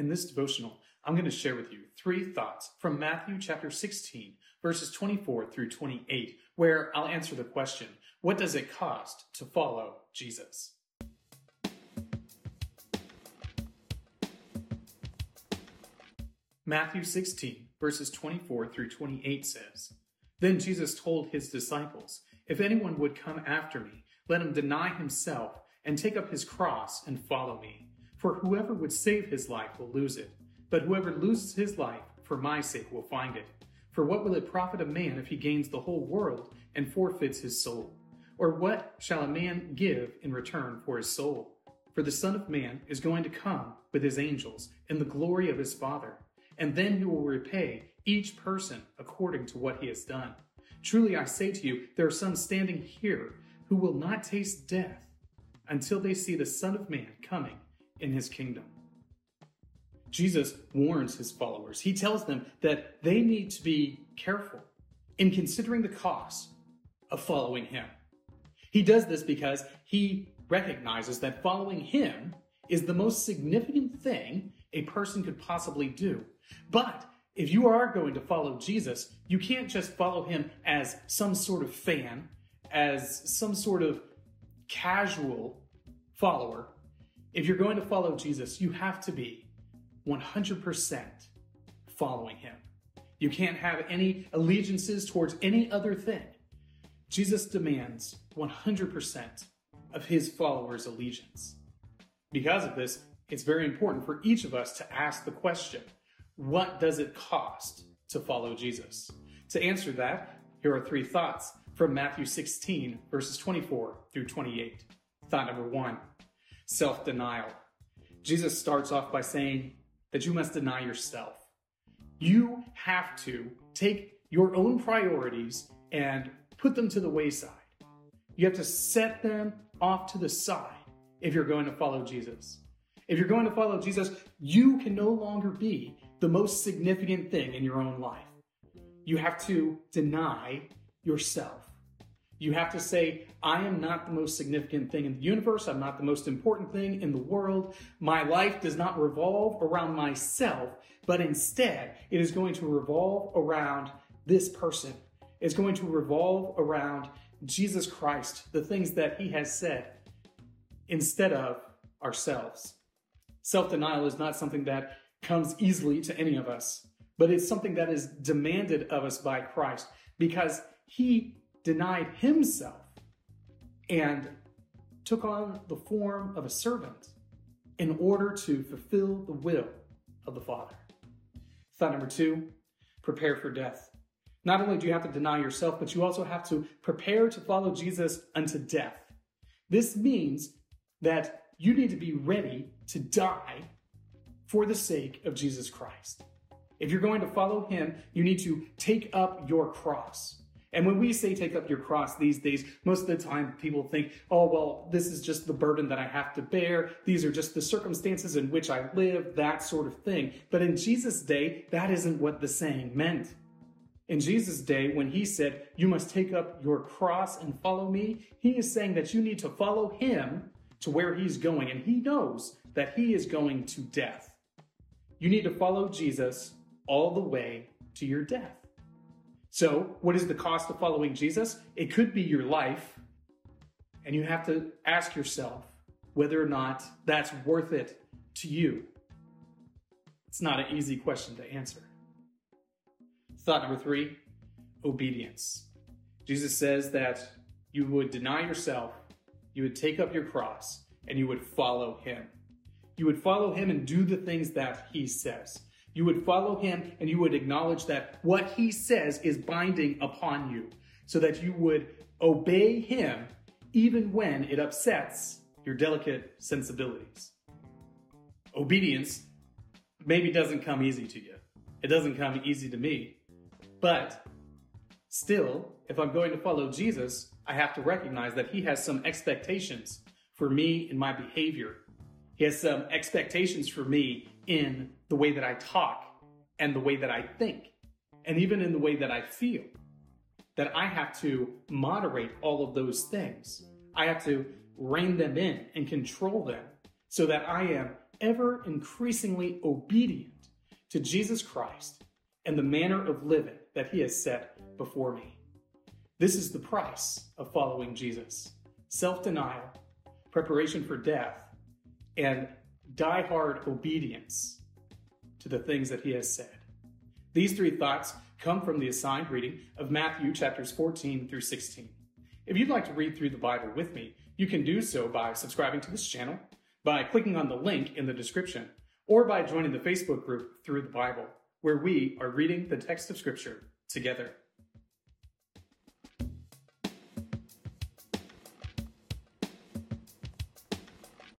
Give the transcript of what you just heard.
In this devotional, I'm going to share with you three thoughts from Matthew chapter 16, verses 24 through 28, where I'll answer the question What does it cost to follow Jesus? Matthew 16, verses 24 through 28 says, Then Jesus told his disciples, If anyone would come after me, let him deny himself and take up his cross and follow me. For whoever would save his life will lose it, but whoever loses his life for my sake will find it. For what will it profit a man if he gains the whole world and forfeits his soul? Or what shall a man give in return for his soul? For the Son of Man is going to come with his angels in the glory of his Father, and then he will repay each person according to what he has done. Truly I say to you, there are some standing here who will not taste death until they see the Son of Man coming in his kingdom. Jesus warns his followers. He tells them that they need to be careful in considering the cost of following him. He does this because he recognizes that following him is the most significant thing a person could possibly do. But if you are going to follow Jesus, you can't just follow him as some sort of fan, as some sort of casual follower. If you're going to follow Jesus, you have to be 100% following him. You can't have any allegiances towards any other thing. Jesus demands 100% of his followers' allegiance. Because of this, it's very important for each of us to ask the question what does it cost to follow Jesus? To answer that, here are three thoughts from Matthew 16, verses 24 through 28. Thought number one self denial. Jesus starts off by saying that you must deny yourself. You have to take your own priorities and put them to the wayside. You have to set them off to the side if you're going to follow Jesus. If you're going to follow Jesus, you can no longer be the most significant thing in your own life. You have to deny yourself. You have to say, I am not the most significant thing in the universe. I'm not the most important thing in the world. My life does not revolve around myself, but instead it is going to revolve around this person. It's going to revolve around Jesus Christ, the things that he has said, instead of ourselves. Self denial is not something that comes easily to any of us, but it's something that is demanded of us by Christ because he denied himself and took on the form of a servant in order to fulfill the will of the Father. Thought number two prepare for death. Not only do you have to deny yourself, but you also have to prepare to follow Jesus unto death. This means that you need to be ready to die for the sake of Jesus Christ. If you're going to follow him, you need to take up your cross. And when we say take up your cross these days, most of the time people think, oh, well, this is just the burden that I have to bear. These are just the circumstances in which I live, that sort of thing. But in Jesus' day, that isn't what the saying meant. In Jesus' day, when he said, you must take up your cross and follow me, he is saying that you need to follow him to where he's going. And he knows that he is going to death. You need to follow Jesus all the way to your death. So, what is the cost of following Jesus? It could be your life, and you have to ask yourself whether or not that's worth it to you. It's not an easy question to answer. Thought number three obedience. Jesus says that you would deny yourself, you would take up your cross, and you would follow him. You would follow him and do the things that he says. You would follow him and you would acknowledge that what he says is binding upon you, so that you would obey him even when it upsets your delicate sensibilities. Obedience maybe doesn't come easy to you. It doesn't come easy to me. But still, if I'm going to follow Jesus, I have to recognize that he has some expectations for me and my behavior. He has some expectations for me in the way that I talk and the way that I think, and even in the way that I feel. That I have to moderate all of those things. I have to rein them in and control them so that I am ever increasingly obedient to Jesus Christ and the manner of living that he has set before me. This is the price of following Jesus self denial, preparation for death, and die hard obedience to the things that he has said. These three thoughts come from the assigned reading of Matthew chapters 14 through 16. If you'd like to read through the Bible with me, you can do so by subscribing to this channel, by clicking on the link in the description, or by joining the Facebook group Through the Bible, where we are reading the text of Scripture together.